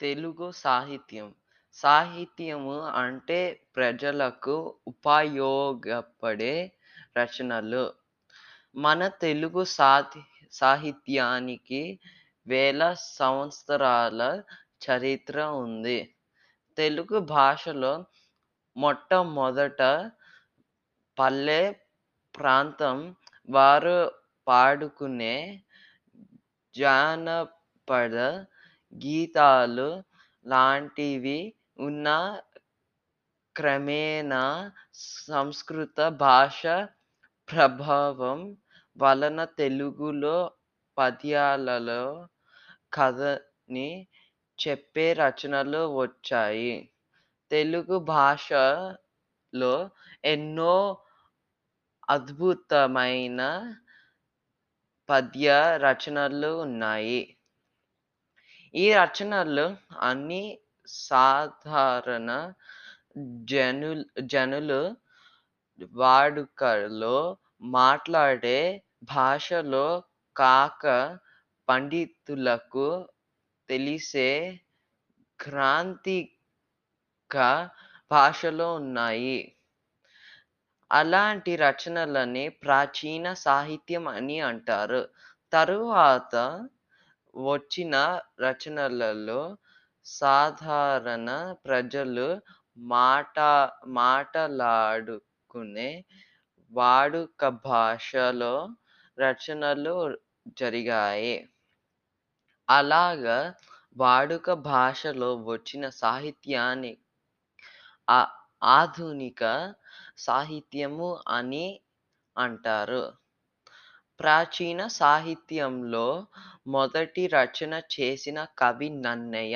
తెలుగు సాహిత్యం. సాహిత్యము అంటే ప్రజలకు ఉపయోగపడే రచనలు. మన తెలుగు సాతి సాహిత్యానికి వేల సంవత్సరాల చరిత్ర ఉంది. తెలుగు భాషలో మొట్టమొదట పల్లె ప్రాంతం వారు పాడుకునే జానపద గీతాలు లాంటివి ఉన్నా క్రమేణా సంస్కృత భాష ప్రభావం వలన తెలుగులో పద్యాలలో కథని చెప్పే రచనలు వచ్చాయి. తెలుగు భాషలో ఎన్నో అద్భుతమైన పద్య రచనలు ఉన్నాయి. ఈ రచనలు అన్ని సాధారణ జను జనులు వాడుకలో మాట్లాడే భాషలో కాక పండితులకు తెలిసే గ్రాంథిక భాషలో ఉన్నాయి. అలాంటి రచనలని ప్రాచీన సాహిత్యం అని అంటారు. తరువాత వచ్చిన రచనలలో సాధారణ ప్రజలు మాటా మాటలాడుకునే వాడుక భాషలో రచనలు జరిగాయి. అలాగా వాడుక భాషలో వచ్చిన సాహిత్యాన్ని ఆ ఆధునిక సాహిత్యము అని అంటారు. ప్రాచీన సాహిత్యంలో మొదటి రచన చేసిన కవి నన్నయ.